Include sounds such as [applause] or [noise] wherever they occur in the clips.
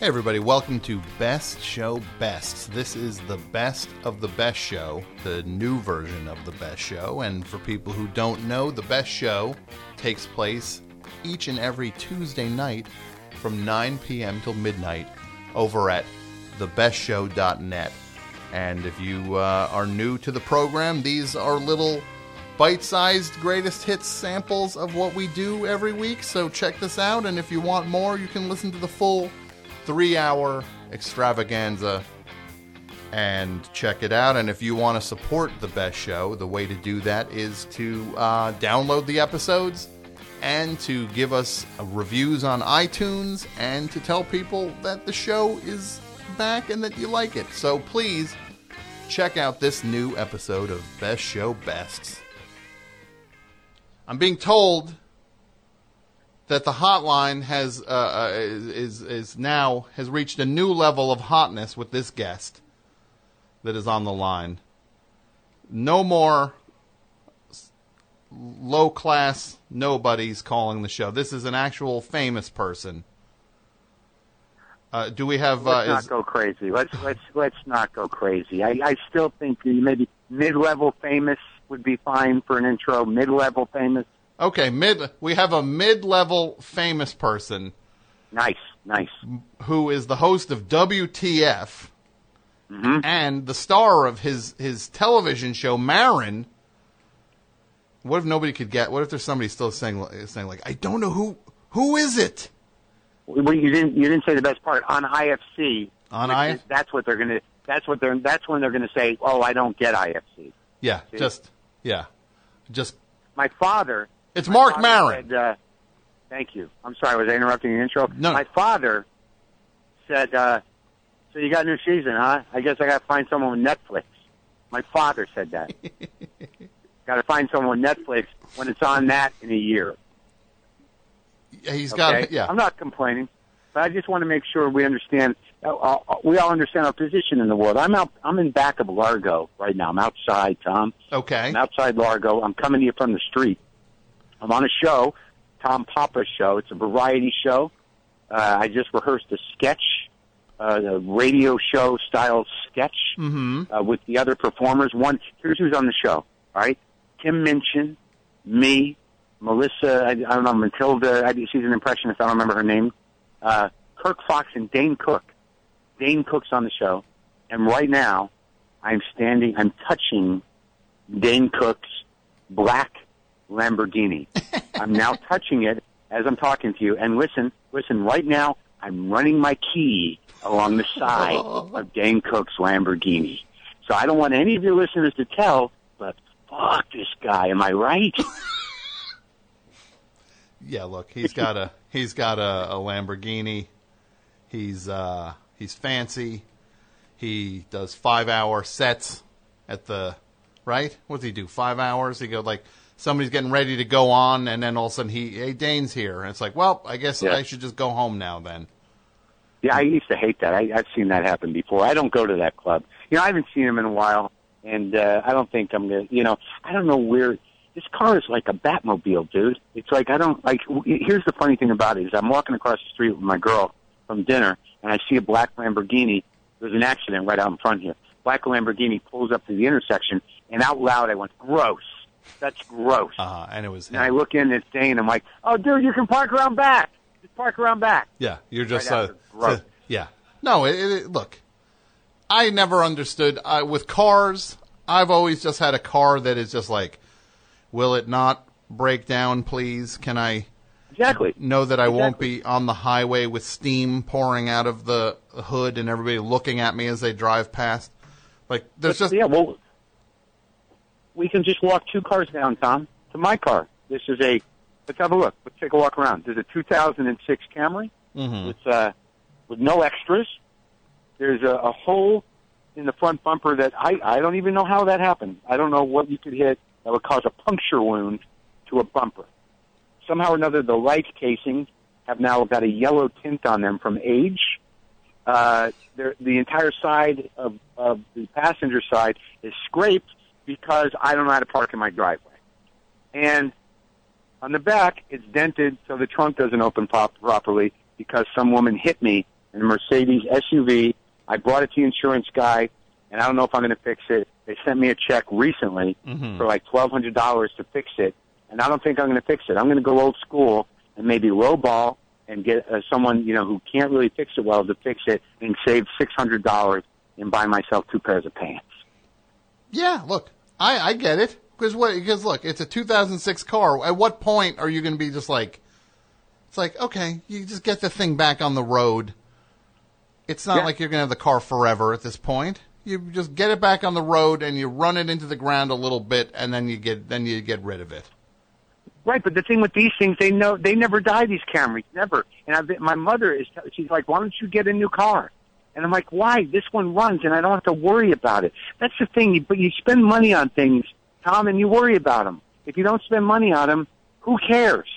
Hey, everybody, welcome to Best Show Best. This is the best of the best show, the new version of the best show. And for people who don't know, the best show takes place each and every Tuesday night from 9 p.m. till midnight over at thebestshow.net. And if you uh, are new to the program, these are little bite sized greatest hits samples of what we do every week. So check this out. And if you want more, you can listen to the full three hour extravaganza and check it out. And if you want to support the best show, the way to do that is to uh, download the episodes and to give us uh, reviews on iTunes and to tell people that the show is back and that you like it. So please check out this new episode of Best Show Bests. I'm being told that the hotline has uh, uh, is is now has reached a new level of hotness with this guest that is on the line. No more low class nobodies calling the show. This is an actual famous person. Uh, do we have? Let's uh, not go crazy. Let's let's let's not go crazy. I, I still think maybe mid-level famous would be fine for an intro. Mid-level famous, okay, mid. We have a mid-level famous person nice, nice. who is the host of WTF Mhm. and the star of his his television show Maron. What if nobody could get? What if there's somebody still saying saying like, I don't know who who is it? Well, you didn't you didn't say the best part on IFC. On is- That's what they're gonna. That's what they're. That's when they're gonna say, "Oh, I don't get IFC." Yeah, just yeah, just My father. It's my Marc Maron. Said, uh, thank you. I'm sorry. Was I interrupting your intro? No. My father said, uh, "So you got a new season, huh? I guess I got to find someone with Netflix." My father said that. [laughs] got to find someone with Netflix when it's on that in a year. Yeah, He's Okay? got yeah. I'm not complaining, but I just want to make sure we understand. Uh, uh, we all understand our position in the world. I'm out. I'm in back of Largo right now. I'm outside, Tom. Okay. I'm outside Largo. I'm coming to you from the street. I'm on a show, Tom Papa's show. It's a variety show. Uh, I just rehearsed a sketch, uh, a radio show style sketch Mm-hmm. uh, with the other performers. One, here's who's on the show. All right, Tim Minchin, me, Melissa. I, I don't know Matilda. I, she's an impressionist. I don't remember her name. Uh, Kirk Fox and Dane Cook. Dane Cook's on the show, and right now, I'm standing. I'm touching Dane Cook's black Lamborghini. [laughs] I'm now touching it as I'm talking to you. And listen, listen. Right now, I'm running my key along the side of Dane Cook's Lamborghini. So I don't want any of your listeners to tell, but fuck this guy. Am I right? [laughs] Yeah, look, he's got a he's got a, a Lamborghini. He's uh he's fancy. He does five hour sets at the right. What does he do? Five hours. He go like somebody's getting ready to go on, and then all of a sudden he hey Dane's here, and it's like, well, I guess Yeah. I should just go home now then. Yeah, I used to hate that. I, I've seen that happen before. I don't go to that club. You know, I haven't seen him in a while, and uh, I don't think I'm gonna. You know, I don't know where. This car is like a Batmobile, dude. It's like I don't like. Here's the funny thing about it is I'm walking across the street with my girl from dinner, and I see a black Lamborghini. There's an accident right out in front here. Black Lamborghini pulls up to the intersection, and out loud I went, "Gross! That's gross." Uh, and it was And I look in at Dane. I'm like, "Oh, dude, you can park around back. Just park around back." Yeah, you're just Right uh. Gross. [laughs] yeah. No, it, it, look, I never understood I, with cars. I've always just had a car that is just like, will it not break down, please? Can I Exactly. know that I won't be on the highway with steam pouring out of the hood and everybody looking at me as they drive past? Like, there's just yeah, well, we can just walk two cars down, Tom, to my car. This is a. Let's have a look. Let's take a walk around. There's a 2006 Camry Mhm. with uh, with no extras. There's a, a hole in the front bumper that I I don't even know how that happened. I don't know what you could hit that would cause a puncture wound to a bumper. Somehow or another, the light casings have now got a yellow tint on them from age. Uh, the entire side of, of the passenger side is scraped because I don't know how to park in my driveway. And on the back, it's dented so the trunk doesn't open pop- properly because some woman hit me in a Mercedes SUV. I brought it to the insurance guy, and I don't know if I'm going to fix it. They sent me a check recently Mm-hmm. for like twelve hundred dollars to fix it, and I don't think I'm going to fix it. I'm going to go old school and maybe lowball and get uh, someone you know who can't really fix it well to fix it and save six hundred dollars and buy myself two pairs of pants. Yeah, look, I, I get it because what? Because look, it's a 2006 car. At what point are you going to be just like? It's like okay, you just get the thing back on the road. It's not Yeah. like you're going to have the car forever at this point. You just get it back on the road and you run it into the ground a little bit, and then you get then you get rid of it. Right, but the thing with these things, they know they never die. These Camrys never. And I've been, my mother is. She's like, "Why don't you get a new car?" And I'm like, "Why? This one runs, and I don't have to worry about it." That's the thing. But you spend money on things, Tom, and you worry about them. If you don't spend money on them, who cares?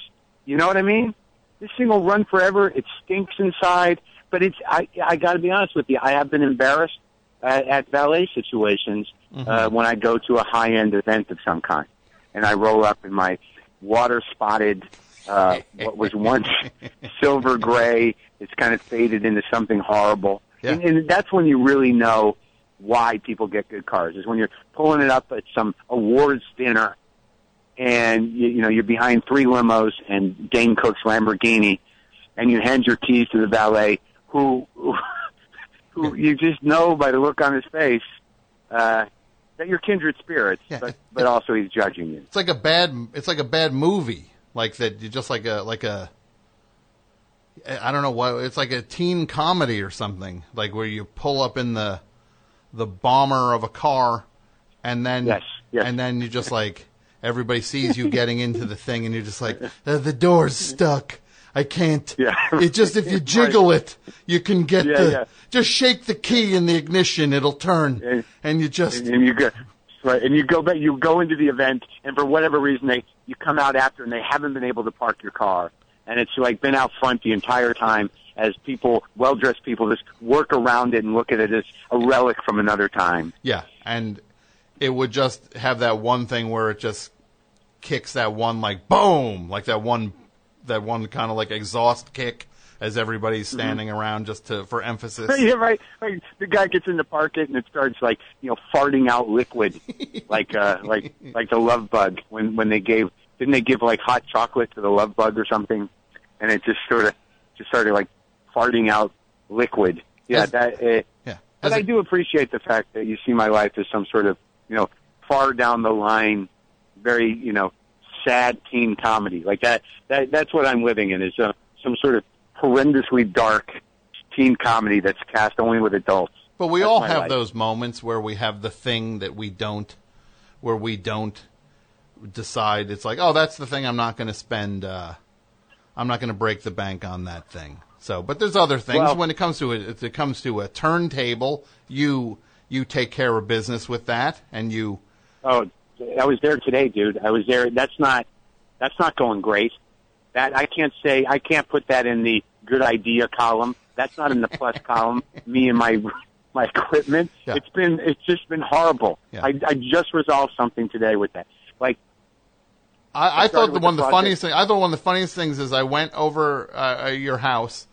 You know what I mean? This thing will run forever. It stinks inside, but it's. I I got to be honest with you. I have been embarrassed at, at valet situations uh, when I go to a high end event of some kind, and I roll up in my water spotted. Uh, what was once [laughs] silver gray, it's kind of faded into something horrible, Yeah. and, and that's when you really know why people get good cars. Is when you're pulling it up at some awards dinner, and you, you know you're behind three limos and Dane Cook's Lamborghini, and you hand your keys to the valet, who [laughs] who you just know by the look on his face uh, that you're kindred spirits, Yeah. but but also he's judging you. It's like a bad. It's like a bad movie. Like that. You just like a like a. I don't know what. It's like a teen comedy or something. Like where you pull up in the, the bomber of a car, and then Yes, yes. and then you just like everybody sees you [laughs] getting into the thing, and you're just like the, the door's stuck. I can't. Yeah. It just if you jiggle it, you can get Yeah, the. yeah. Just shake the key in the ignition, it'll turn, And- and you just. and you go right, and you go back, you go into the event, and for whatever reason, they you come out after, and they haven't been able to park your car, and it's like been out front the entire time as people, well dressed people, just work around it and look at it as a relic from another time. Yeah, and it would just have that one thing where it just kicks that one like boom, like that one that one kind of like exhaust kick as everybody's standing around just to for emphasis. [laughs] yeah, right. Right. The guy gets in the park it, and it starts like you know farting out liquid, [laughs] like uh, like like the love bug when when they gave didn't they give like hot chocolate to the love bug or something, and it just sort of just started like farting out liquid. Yeah, As- that. Uh, Yeah. but I a- do appreciate the fact that you see my life as some sort of you know far down the line, very you know sad teen comedy like that. That that's what I'm living in is uh, some sort of horrendously dark teen comedy that's cast only with adults. But we That's all have life. those moments where we have the thing that we don't, where we don't decide. It's like, oh, that's the thing. I'm not going to spend. Uh, I'm not going to break the bank on that thing. So, but there's other things Well- when it comes to it. It comes to a turntable, you you take care of business with that, and you. Oh, I was there today, dude. I was there. That's not that's not going great. That I can't say. I can't put that in the good idea column. That's not in the plus [laughs] column. Me and my my equipment. Yeah. It's been it's just been horrible. Yeah. I I just resolved something today with that. Like I, I thought the one the of the project. funniest thing. I thought one of the funniest things is I went over uh, uh, your house,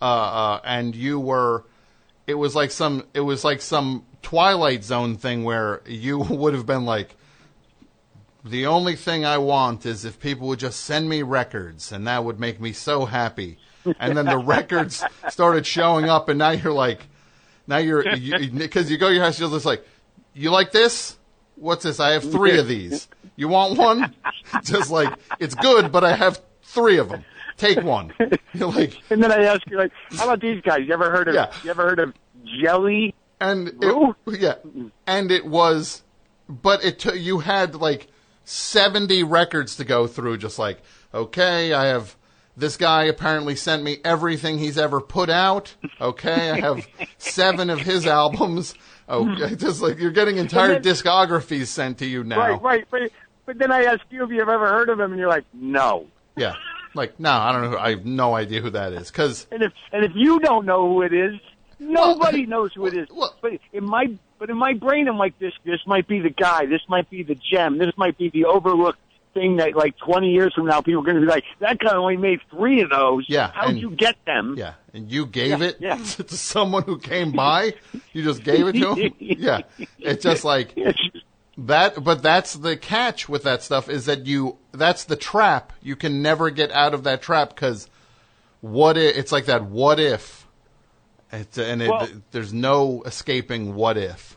uh, uh, and you were. It was like some. It was like some Twilight Zone thing where you [laughs] would have been like. The only thing I want is if people would just send me records, and that would make me so happy. And then the [laughs] records started showing up, and now you're like, now you're because you, go to your house, you're just like, you like this? What's this? I have three of these. You want one? [laughs] Just like it's good, but I have three of them. Take one. [laughs] You're like, and then I ask you like, how about these guys? You ever heard of Yeah. you ever heard of jelly? and it, yeah, and it was, but it took you had like seventy records to go through. Just like, okay, I have. This guy apparently sent me everything he's ever put out. Okay, I have seven of his [laughs] albums. Okay, oh, mm-hmm. [laughs] just like you're getting entire then- discographies sent to you now. Right, right. But but then I ask you if you've ever heard of him, and you're like, no. Yeah. Like, no, I don't know. Who, I have no idea who that is. Because, And if and if you don't know who it is, nobody [laughs] knows who it is. well- but in my but in my brain, I'm like this. This might be the guy. This might be the gem. This might be the overlooked thing that like 20 years from now, people are going to be like, that guy only made three of those. Yeah, How'd and- you get them? Yeah, and you gave Yeah, it yeah. [laughs] to someone who came by. You just gave it to him. [laughs] Yeah, it's just like that. But that's the catch with that stuff is that you. That's the trap. You can never get out of that trap because what if it's like that? What if? It's, and it, Well- there's no escaping what if.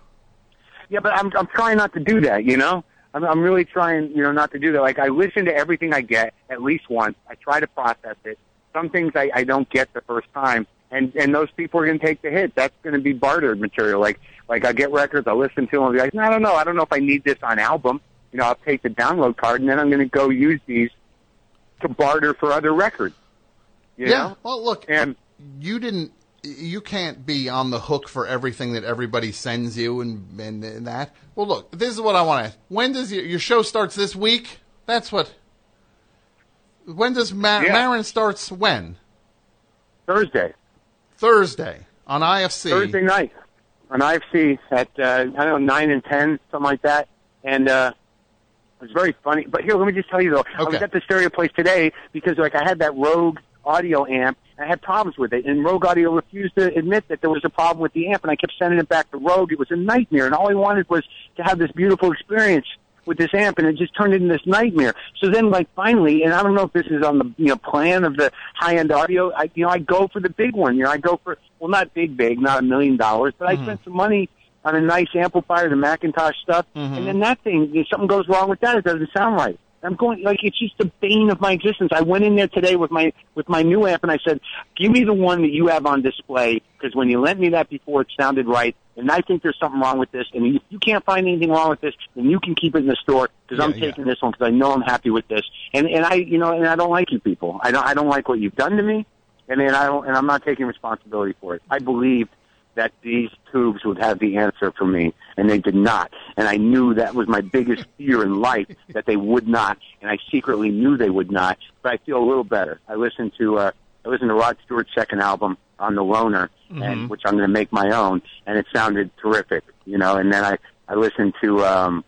Yeah, but I'm I'm trying not to do that. You know, I'm I'm really trying, you know, not to do that. Like I listen to everything I get at least once. I try to process it. Some things I, I don't get the first time, and and those people are going to take the hit. That's going to be bartered material. Like like I get records, I listen to them, I'll be like, I don't know, I don't know if I need this on album. You know, I'll take the download card, and then I'm going to go use these to barter for other records. You yeah. know? Well, look, And you didn't. You can't be on the hook for everything that everybody sends you and and, and that. Well, look, this is what I want to. ask. When does your, your show starts this week? That's what. When does Ma- Yeah. Maron starts? When Thursday. Thursday on IFC. Thursday night on IFC at uh, I don't know nine and ten, something like that. And uh, it was very funny. But here, let me just tell you though, okay. I was at the stereo place today because like I had that Rogue audio amp. I had problems with it, and Rogue Audio refused to admit that there was a problem with the amp, and I kept sending it back to Rogue. It was a nightmare, and all I wanted was to have this beautiful experience with this amp, and it just turned into this nightmare. So then, like finally, and I don't know if this is on the you know plan of the high end audio. I you know I go for the big one. You know I go for well not big big, not a million dollars, but I mm-hmm. spent some money on a nice amplifier, the McIntosh stuff, mm-hmm. and then that thing, if something goes wrong with that, it doesn't sound right. I'm going like it's just the bane of my existence. I went in there today with my with my new amp and I said, "Give me the one that you have on display because when you lent me that before, it sounded right, and I think there's something wrong with this. And if you can't find anything wrong with this, then you can keep it in the store because I'm Yeah, yeah. taking this one because I know I'm happy with this. And and I you know and I don't like you people. I don't I don't like what you've done to me, and then I don't and I'm not taking responsibility for it. I believed that these tubes would have the answer for me, and they did not. And I knew that was my biggest [laughs] fear in life that they would not, and I secretly knew they would not. But I feel a little better. I listened to uh, I listened to Rod Stewart's second album on the loaner, and which I'm going to make my own, and it sounded terrific, you know. And then I I listened to um,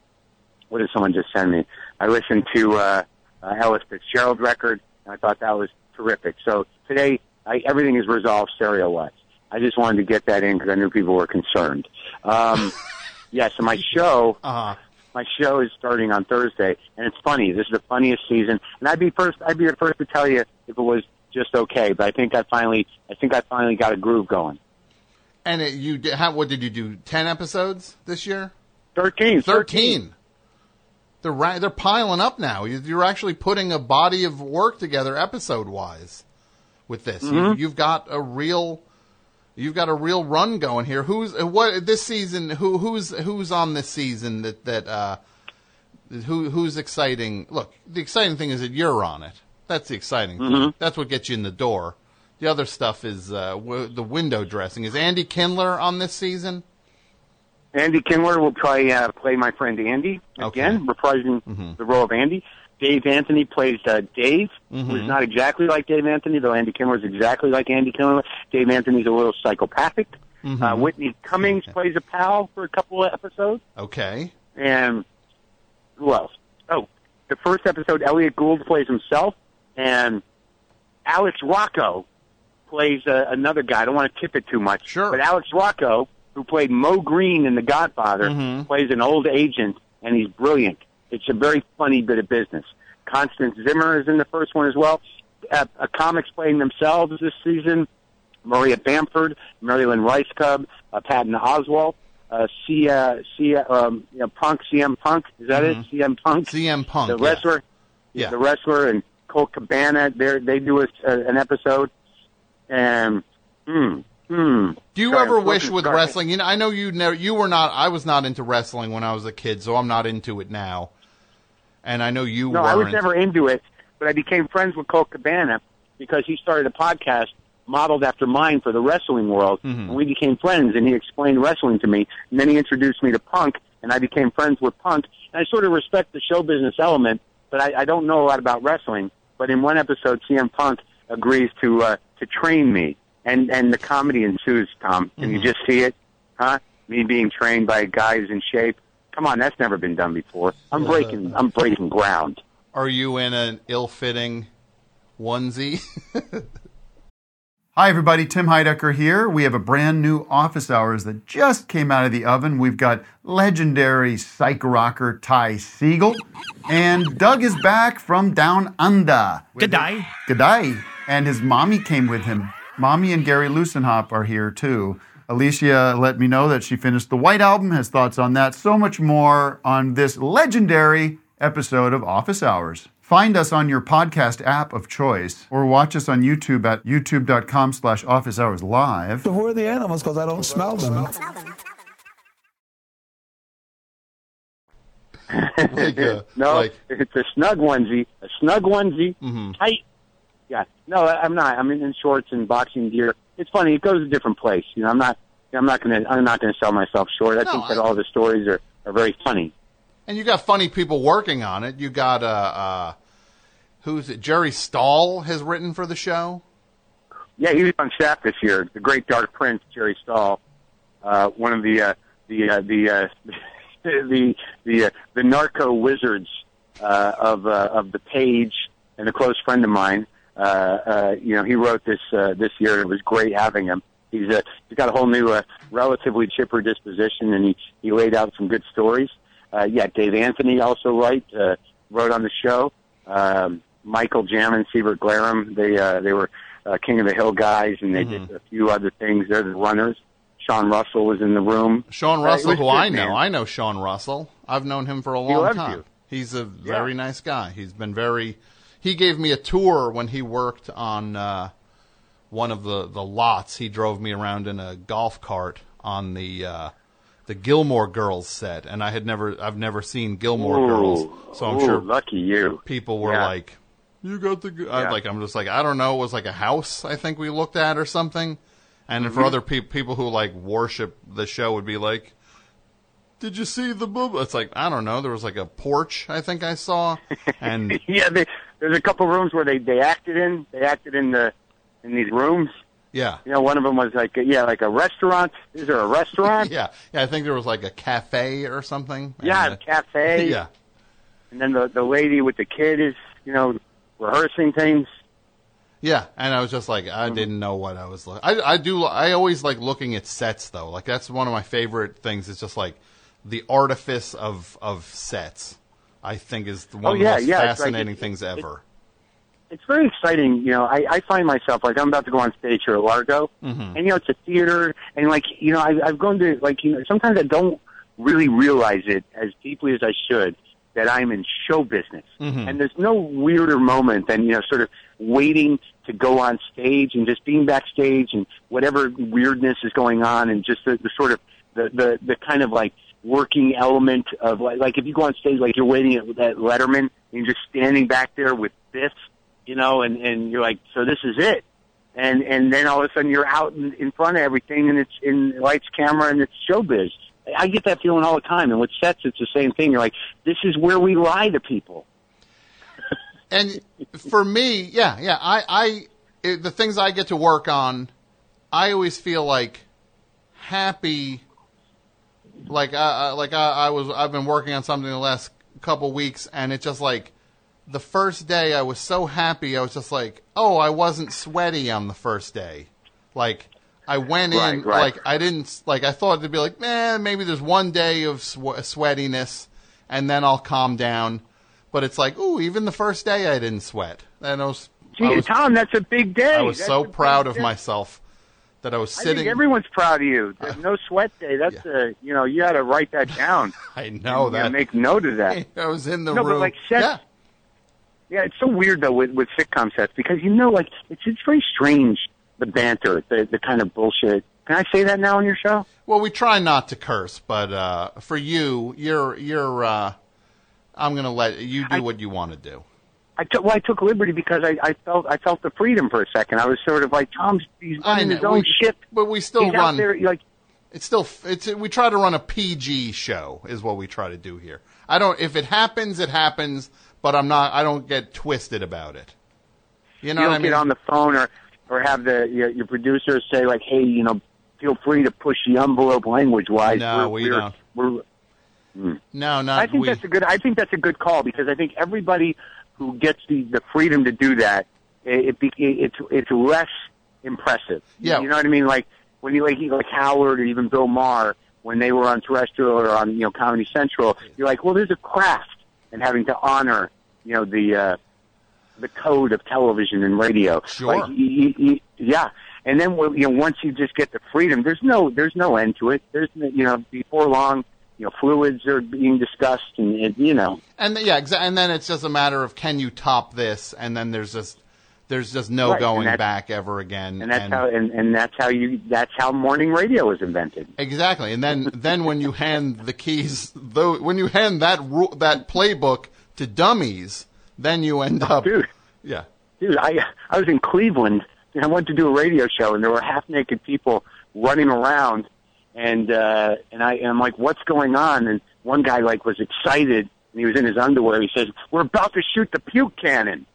what did someone just send me? I listened to uh, uh, Ellis Fitzgerald record, and I thought that was terrific. So today, I, everything is resolved stereo wise. I just wanted to get that in because I knew people were concerned. Um, [laughs] yeah, so my show, Uh, my show is starting on Thursday, and it's funny. This is the funniest season, and I'd be first. I'd be the first to tell you if it was just okay, but I think I finally, I think I finally got a groove going. and it, you did, how, what did you do? Ten episodes this year? Thirteen, Thirteen. They're ra- they're piling up now. You- You're actually putting a body of work together, episode wise, with this. You, you've got a real, you've got a real run going here. Who's uh, what this season? Who who's who's on this season that that uh, who who's exciting? Look, the exciting thing is that you're on it. That's the exciting thing. That's what gets you in the door. The other stuff is uh, w- the window dressing. Is Andy Kindler on this season? Andy Kindler will play uh, play my friend Andy again, reprising Mm-hmm. the role of Andy. Dave Anthony plays uh, Dave, Mm-hmm. who's not exactly like Dave Anthony, though Andy Kindler is exactly like Andy Kindler. Dave Anthony's a little psychopathic. Mm-hmm. Uh, Whitney Cummings plays a pal for a couple of episodes, Okay. and who else? Oh, the first episode, Elliott Gould plays himself, and Alex Rocco plays uh, another guy. I don't want to tip it too much, Sure. but Alex Rocco, who played Moe Greene in The Godfather, Mhm. plays an old agent, and he's brilliant. It's a very funny bit of business. Constance Zimmer is in the first one as well. Uh, uh, comics playing themselves this season. Maria Bamford, Marilyn Rice Cub, uh, Patton Oswalt, uh, Cia, um, you know, Punk, CM Punk, is that it? CM Punk? CM Punk. the Mm-hmm. wrestler, Yeah. the wrestler, and Colt Cabana. They they do a, a, an episode, and hmm, hmm. Do you Sorry, ever wish with sorry. wrestling? You know, I know you never. You were not. I was not into wrestling when I was a kid, so I'm not into it now. And I know you No. I was never into it, but I became friends with Colt Cabana because he started a podcast modeled after mine for the wrestling world, Mm-hmm. and we became friends. And he explained wrestling to me, and then he introduced me to Punk, and I became friends with Punk. And I sort of respect the show business element, but I, I don't know a lot about wrestling. But in one episode, CM Punk agrees to uh, to train me, and and the comedy ensues. Tom, can Mm-hmm. you just see it? Huh? Me being trained by guys in shape. Come on, that's never been done before. I'm breaking. I'm breaking ground. Are you in an ill-fitting onesie? [laughs] Hi, everybody. Tim Heidecker here. We have a brand new office hours that just came out of the oven. We've got legendary psych rocker Ty Segall, and Doug is back from down under. Good day. Good day. And his mommy came with him. Mommy and Gary Loosenhop are here too. Alicia let me know that she finished the White Album, has thoughts on that, so much more on this legendary episode of Office Hours. Find us on your podcast app of choice or watch us on YouTube at youtube.com slash office hours live. Who are the animals? Because I don't smell them. [laughs] like a, no, like it's a snug onesie, a snug onesie, Mhm. tight. Yeah, no, I'm not. I'm in, in shorts and boxing gear. It's funny. It goes a different place. You know, I'm not. I'm not gonna. I'm not gonna sell myself short. I No, think that I- all the stories are are very funny. And you got funny people working on it. You got uh, uh who's it? Jerry Stahl has written for the show. Yeah, he was on staff this year. The great Dark Prince, Jerry Stahl, uh, one of the uh, the uh, the uh, [laughs] the the uh, the narco wizards uh, of uh, of the page, and a close friend of mine. Uh, uh, you know, he wrote this uh, this year. It was great having him. He's uh, he's got a whole new, uh, relatively chipper disposition, and he he laid out some good stories. Uh, yeah, Dave Anthony also write uh, wrote on the show. Um, Michael Jam and Sivert Glarum, they uh, they were uh, King of the Hill guys, and they did a few other things. They're the runners. Sean Russell was in the room. Sean Uh, Russell, was who I know, man. I know Sean Russell. I've known him for a long time. you. He's a very nice guy. He's been very. He gave me a tour when he worked on uh, one of the the lots. He drove me around in a golf cart on the uh, the Gilmore Girls set, and I had never I've never seen Gilmore Ooh, Girls, so I'm ooh, sure lucky you. people were Yeah. like, "You got the." g-" Yeah. like I'm just like I don't know. It was like a house I think we looked at or something, and Mm-hmm. for other pe- people who like worship the show would be like, "Did you see the boob?" It's like I don't know. There was like a porch I think I saw, and [laughs] yeah, they, there's a couple rooms where they they acted in. They acted in the in these rooms. yeah, You know, one of them was like a, yeah, like a restaurant. Is there a restaurant? [laughs] yeah, yeah. I think there was like a cafe or something. Yeah, a cafe. [laughs] yeah. And then the the lady with the kid is you know rehearsing things. Yeah, and I was just like, I mm-hmm. didn't know what I was. Look- I I do. I always like looking at sets though. Like that's one of my favorite things. Is just like the artifice of of sets. I think is oh, one Oh, of the most yeah, it's like- fascinating things ever. It's very exciting. You know, I, I find myself like I'm about to go on stage here at Largo, mm-hmm. and you know it's a theater, and like you know I, I've gone to like you know sometimes I don't really realize it as deeply as I should that I'm in show business, mm-hmm. and there's no weirder moment than you know sort of waiting to go on stage and just being backstage and whatever weirdness is going on and just the, the sort of the, the the kind of like working element of like like if you go on stage like you're waiting at, at Letterman and you're standing back there with this, you know, and and you're like, so this is it, and and then all of a sudden you're out in, in front of everything and it's in lights, camera, and it's showbiz. I get that feeling all the time, and with sets it's the same thing. You're like, this is where we lie to people. [laughs] And for me, yeah, yeah. I I it, the things I get to work on, I always feel like happy. Like I, like I, I was I've been working on something the last couple weeks, and it's just like the first day I was so happy. I was just like, oh, I wasn't sweaty on the first day. Like I went in Right, like I didn't like I thought it'd be like, man, maybe there's one day of swe- sweatiness, and then I'll calm down. But it's like, ooh, even the first day I didn't sweat, and I was Gee, I was, Tom, that's a big day. I was That's so proud of day. myself that I was I sitting. think everyone's proud of you. The no sweat day. That's a you know you got to write that down. [laughs] I know that. make note of that. [laughs] I was in the No, but, room. like, sets- yeah, Yeah, it's so weird though with with sitcom sets because you know, like it's it's very strange the banter, the the kind of bullshit. Can I say that now on your show? Well, we try not to curse, but uh, for you, you're you're. Uh, I'm gonna let you do I- what you want to do. I took well, I took liberty because I, I felt I felt the freedom for a second. I was sort of like Tom's he's running his own we- ship. but we still he's run. there like It's still it's we try to run a PG show is what we try to do here. I don't if it happens, it happens, but I'm not. I don't get twisted about it. You know you don't I mean? get on the phone or or have the your, your producers say like, hey, you know, feel free to push the envelope language wise. No, we're, we we're, don't. We're, no, not I think we. that's a good. I think that's a good call because I think everybody who gets the the freedom to do that, it, it it's it's less impressive. Yeah. you know what I mean. Like when you like like Howard or even Bill Maher when they were on terrestrial or on you know Comedy Central, you're like, well, there's a craft and having to honor you know the uh, the code of television and radio. Sure. Like, y- y- y- yeah. And then you know once you just get the freedom, there's no there's no end to it. There's you know before long, you know fluids are being discussed and, and you know And yeah, exa- and then it's just a matter of can you top this, and then there's just there's just no Right, going back ever again. and that's how and, and that's how you that's how morning radio was invented. exactly. And then [laughs] then when you hand the keys, though, when you hand that ru- that playbook to dummies, then you end up Dude, yeah. dude, I I was in Cleveland and I went to do a radio show and there were half naked people running around and uh and I and I'm like, what's going on? And one guy like was excited and he was in his underwear. He says, "We're about to shoot the puke cannon."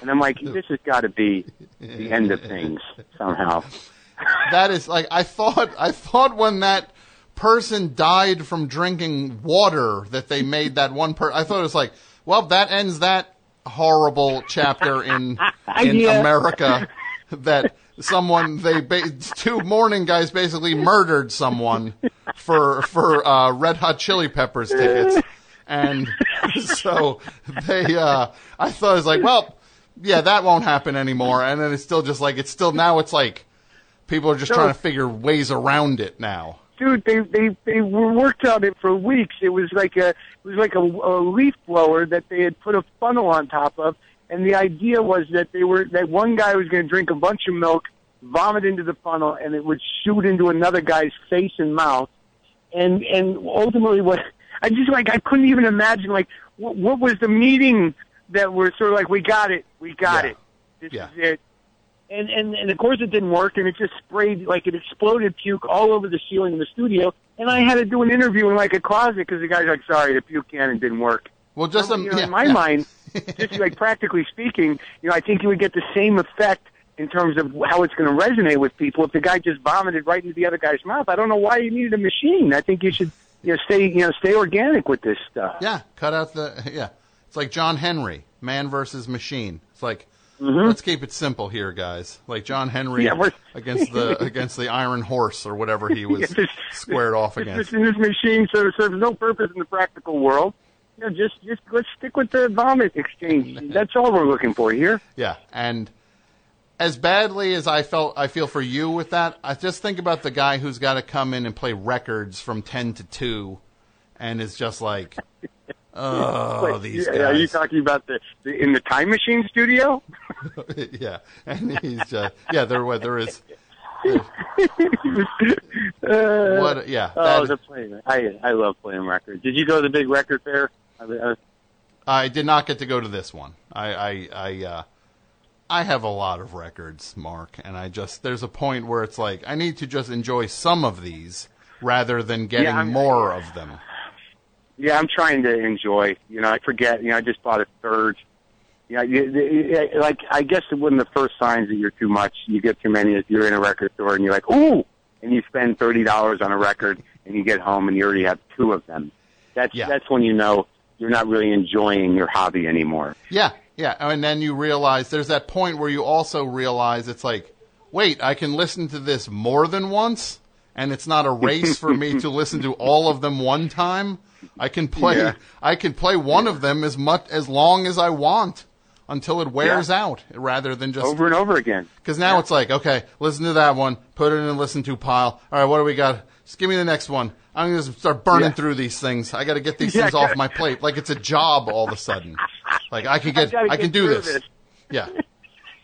And I'm like, this has got to be the end of things somehow. [laughs] that is like I thought. I thought when that person died from drinking water that they made that one per. I thought it was like, well, that ends that horrible chapter in [laughs] in Yeah. America that someone they ba- two morning guys basically murdered someone for for uh, Red Hot Chili Peppers tickets. And so they, uh, I thought it was like, well, yeah, that won't happen anymore. And then it's still just like, it's still, now it's like, people are just No. trying to figure ways around it now. dude, they they they worked on it for weeks. It was like a it was like a, a leaf blower that they had put a funnel on top of, and the idea was that they were that one guy was going to drink a bunch of milk, vomit into the funnel, and it would shoot into another guy's face and mouth, and and ultimately what I just like I couldn't even imagine like what, what was the meeting that were sort of like we got it, we got Yeah. it, this Yeah. is it. And, and and of course it didn't work, and it just sprayed like it exploded puke all over the ceiling of the studio. And I had to do an interview in like a closet because the guy's like, "Sorry, the puke cannon didn't work." Well, just, um, you know, yeah, in my yeah. mind, [laughs] just like practically speaking, you know, I think you would get the same effect in terms of how it's going to resonate with people if the guy just vomited right into the other guy's mouth. I don't know why you needed a machine. I think you should, you know, stay, you know, stay organic with this stuff. Yeah, cut out the [laughs] yeah. It's like John Henry, man versus machine. It's like let's keep it simple here, guys. Like John Henry Mm-hmm. Yeah, [laughs] against the against the Iron Horse or whatever he was Yeah, this- squared off against. this machine serves, serves no purpose in the practical world. You know, just just let's stick with the vomit exchange. [laughs] That's all we're looking for here. Yeah, and as badly as I felt, I feel for you with that. I just think about the guy who's got to come in and play records from ten to two, and it's just like, [laughs] oh, Wait, these yeah, Are you talking about the, the in the time machine studio? [laughs] yeah, and he's just yeah. There, there is. Uh, What? Yeah, Oh, that- the playing. I I love playing records. Did you go to the big record fair? I, did not get to go to this one. I I I, uh, I have a lot of records, Marc, and I just there's a point where it's like I need to just enjoy some of these rather than getting I'm- more of them. yeah, I'm trying to enjoy. You know, I forget. You know, I just bought a third. Yeah, you, you, like I guess one of the first signs that you're too much, you get too many, is you're in a record store and you're like, ooh, and you spend thirty dollars on a record, and you get home and you already have two of them. That's Yeah. that's when you know you're not really enjoying your hobby anymore. Yeah, yeah, and then you realize there's that point where you also realize it's like, wait, I can listen to this more than once, and it's not a race for me to listen to all of them one time. I can play, Yeah. I can play one of them as much as long as I want until it wears Yeah. out, rather than just Over and over again. Because now it's like, okay, listen to that one, put it in a listen to pile. All right, what do we got? Just give me the next one. I'm going to start burning Yeah. through these things. I got to get these Yeah, things off my plate. Like it's a job all of a sudden. Like I can get, [laughs] gotta I can get do this. this. Yeah.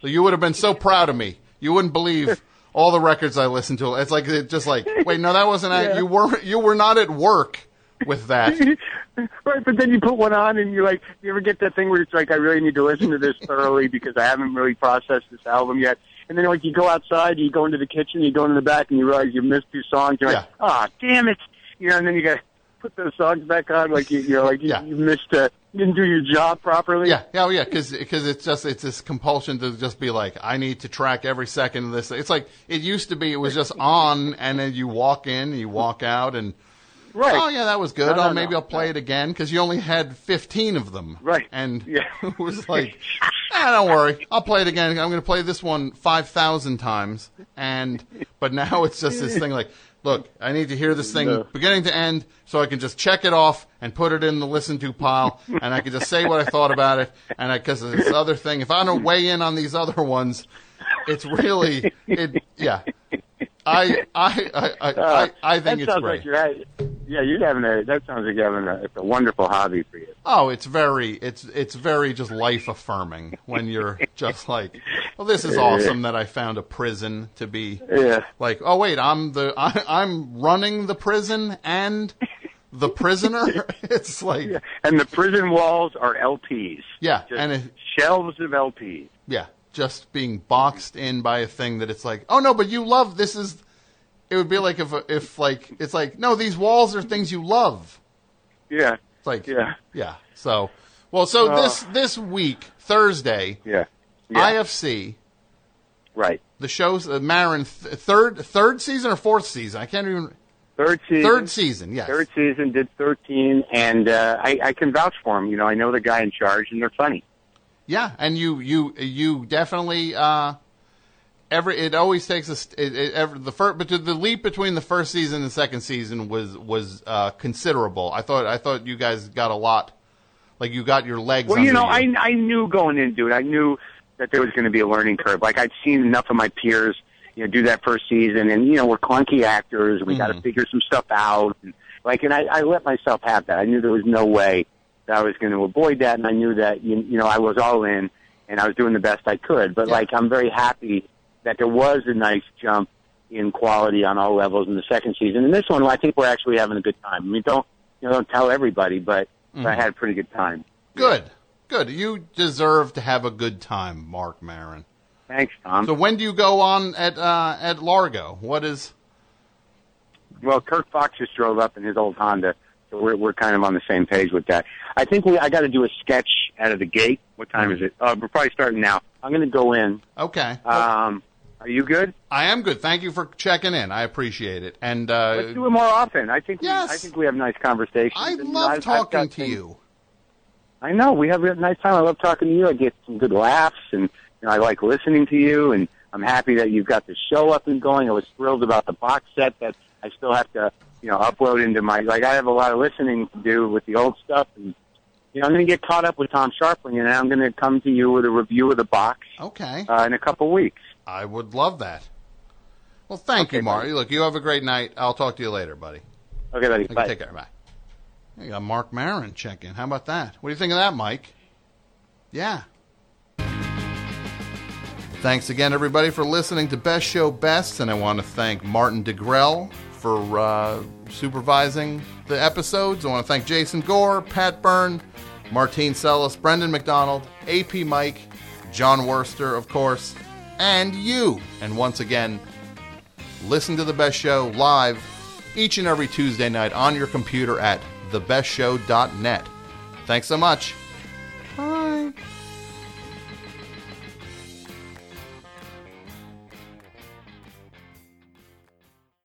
So you would have been so proud of me. You wouldn't believe all the records I listened to. It's like it just like, wait, no, that wasn't. [laughs] Yeah. you were you were not at work with that. [laughs] right, but then you put one on and you're like, you ever get that thing where it's like, I really need to listen to this thoroughly because I haven't really processed this album yet. And then like you go outside, you go into the kitchen, you go into the back, and you realize you missed two songs. You're like, ah, damn it, you know. And then you got to put those songs back on, like you, you know, like you, Yeah. you missed, you didn't do your job properly. Yeah, yeah, oh, yeah, because it's just it's this compulsion to just be like, I need to track every second of this. It's like it used to be. It was just on, and then you walk in, you walk out, and Right. oh yeah, that was good. No, no, oh, maybe no, I'll play it again because you only had 15 of them. Right. And Yeah. [laughs] it was like, [laughs] ah, don't worry, I'll play it again. I'm going to play this one 5,000 times. And but now it's just this thing like, look, I need to hear this thing No. beginning to end so I can just check it off and put it in the listen to pile, and I can just say what I thought about it. And I, because this other thing, if I don't weigh in on these other ones, it's really it. Yeah. I I I I, [laughs] uh, I, I think it's sounds great. like you're having, yeah, you're having a. That sounds like you're having a. It's a wonderful hobby for you. Oh, it's very it's it's very just life affirming when you're [laughs] just like, well, this is awesome that I found a prison to be Yeah. like, oh wait, I'm the [laughs] I, I'm running the prison and the prisoner. it's like yeah, And the prison walls are LPs. Just and it, shelves of LPs. yeah, just being boxed in by a thing that it's like, oh no, but you love this is. It would be like if if like it's like no, these walls are things you love. Yeah. It's like Yeah. yeah. So well, so Oh. this this week Thursday. Yeah. Yeah. IFC, right. the show's uh, Maron th- third third season or fourth season. I can't even Third season. third season. Yes. Third season did 13, and uh, I, I can vouch for them. You know, I know the guy in charge, and they're funny. Yeah, and you you you definitely uh, every it always takes a it, it, every, the first but the leap between the first season and second season was was uh, considerable. I thought I thought you guys got a lot like you got your legs. Well, you know, I I knew going into it, I knew that there was going to be a learning curve. Like I'd seen enough of my peers, you know, do that first season, and you know, we're clunky actors. We got to figure some stuff out. And, like, and I, I let myself have that. I knew there was no way that I was going to avoid that, and I knew that you, you know I was all in, and I was doing the best I could. But Yeah. like, I'm very happy that there was a nice jump in quality on all levels in the second season. And this one, I think we're actually having a good time. I mean, don't you know, don't tell everybody, but, but I had a pretty good time. good good. You deserve to have a good time, Marc Maron. Thanks, Tom. So when do you go on at uh, at Largo? What is Well, Kirk Fox just drove up in his old Honda, we're we're kind of on the same page with that. I think we I got to do a sketch out of the gate. What time is it? Uh, we're probably starting now. I'm going to go in. okay? Um, are you good? I am good. Thank you for checking in. I appreciate it. And uh, Let's do it more often. I think Yes. we, I think we have nice conversations. I and, love I've- I've talking to things- you. I know we have a nice time. I love talking to you. I get some good laughs, and you know, I like listening to you. And I'm happy that you've got the show up and going. I was thrilled about the box set that I still have to, you know, upload into my. Like I have a lot of listening to do with the old stuff, and you know, I'm going to get caught up with Tom Scharpling, and I'm going to come to you with a review of the box Okay. uh, in a couple weeks. I would love that. Well, thank Okay, you, Mark. Look, you have a great night. I'll talk to you later, buddy. Okay, buddy. Okay, Bye. Take care. Bye. You got Marc Maron checking. How about that? What do you think of that, Mike? Yeah. Thanks again, everybody, for listening to Best Show Best, and I want to thank Martin DeGrell for uh, supervising the episodes. I want to thank Jason Gore, Pat Byrne, Martine Sellis, Brendan McDonald, AP Mike, Jon Wurster, of course, and you. And once again, listen to the best show live each and every Tuesday night on your computer at thebestshow.net. Thanks so much.